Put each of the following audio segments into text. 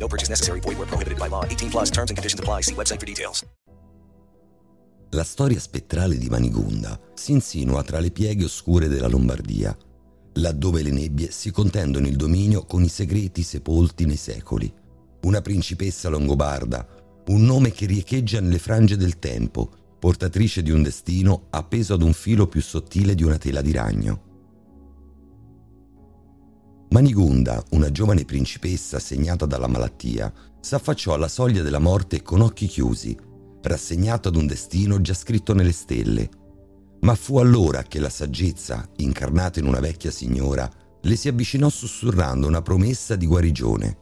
No purchase necessary. Void where prohibited by law. 18 plus terms and conditions apply. See website for details. La storia spettrale di Manigunda si insinua tra le pieghe oscure della Lombardia, laddove le nebbie si contendono il dominio con i segreti sepolti nei secoli. Una principessa longobarda, un nome che riecheggia nelle frange del tempo, portatrice di un destino appeso ad un filo più sottile di una tela di ragno. Manigunda, una giovane principessa segnata dalla malattia, s'affacciò alla soglia della morte con occhi chiusi, rassegnata ad un destino già scritto nelle stelle. Ma fu allora che la saggezza, incarnata in una vecchia signora, le si avvicinò sussurrando una promessa di guarigione.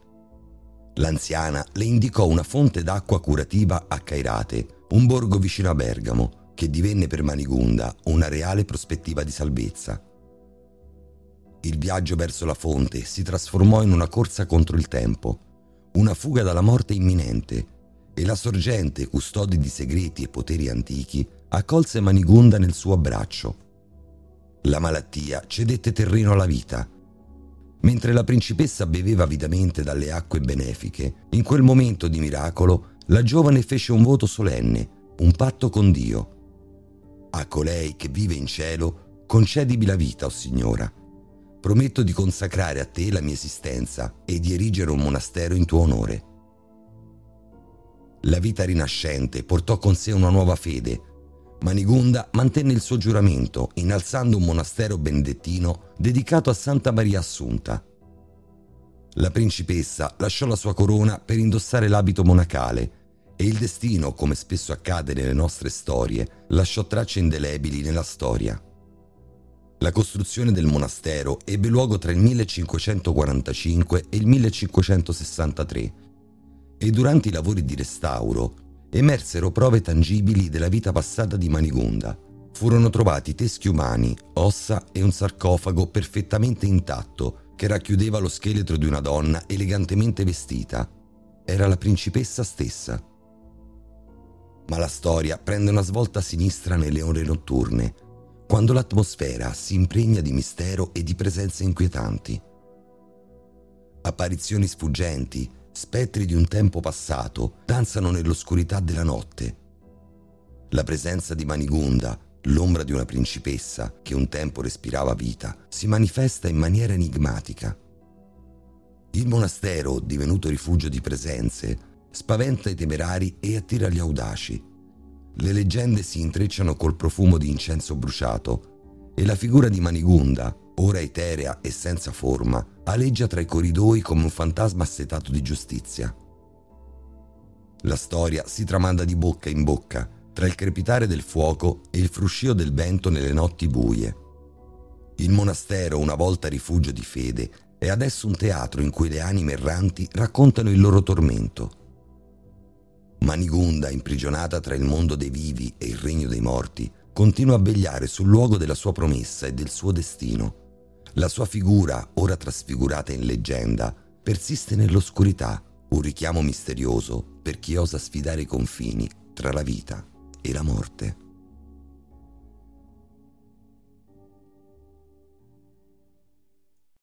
L'anziana le indicò una fonte d'acqua curativa a Cairate, un borgo vicino a Bergamo, che divenne per Manigunda una reale prospettiva di salvezza. Il viaggio verso la fonte si trasformò in una corsa contro il tempo, una fuga dalla morte imminente, e la sorgente, custode di segreti e poteri antichi, accolse Manigunda nel suo abbraccio. La malattia cedette terreno alla vita. Mentre la principessa beveva avidamente dalle acque benefiche, in quel momento di miracolo, la giovane fece un voto solenne, un patto con Dio. A colei che vive in cielo, concedimi la vita, o oh Signora. Prometto di consacrare a te la mia esistenza e di erigere un monastero in tuo onore. La vita rinascente portò con sé una nuova fede. Manigunda mantenne il suo giuramento innalzando un monastero benedettino dedicato a Santa Maria Assunta. La principessa lasciò la sua corona per indossare l'abito monacale e il destino, come spesso accade nelle nostre storie, lasciò tracce indelebili nella storia. La costruzione del monastero ebbe luogo tra il 1545 e il 1563 e durante i lavori di restauro emersero prove tangibili della vita passata di Manigunda. Furono trovati teschi umani, ossa e un sarcofago perfettamente intatto che racchiudeva lo scheletro di una donna elegantemente vestita. Era la principessa stessa. Ma la storia prende una svolta sinistra nelle ore notturne quando l'atmosfera si impregna di mistero e di presenze inquietanti. Apparizioni sfuggenti, spettri di un tempo passato, danzano nell'oscurità della notte. La presenza di Manigunda, l'ombra di una principessa che un tempo respirava vita, si manifesta in maniera enigmatica. Il monastero, divenuto rifugio di presenze, spaventa i temerari e attira gli audaci. Le leggende si intrecciano col profumo di incenso bruciato e la figura di Manigunda, ora eterea e senza forma, aleggia tra i corridoi come un fantasma assetato di giustizia. La storia si tramanda di bocca in bocca, tra il crepitare del fuoco e il fruscio del vento nelle notti buie. Il monastero, una volta rifugio di fede, è adesso un teatro in cui le anime erranti raccontano il loro tormento. Manigunda, imprigionata tra il mondo dei vivi e il regno dei morti, continua a vegliare sul luogo della sua promessa e del suo destino. La sua figura, ora trasfigurata in leggenda, persiste nell'oscurità, un richiamo misterioso per chi osa sfidare i confini tra la vita e la morte.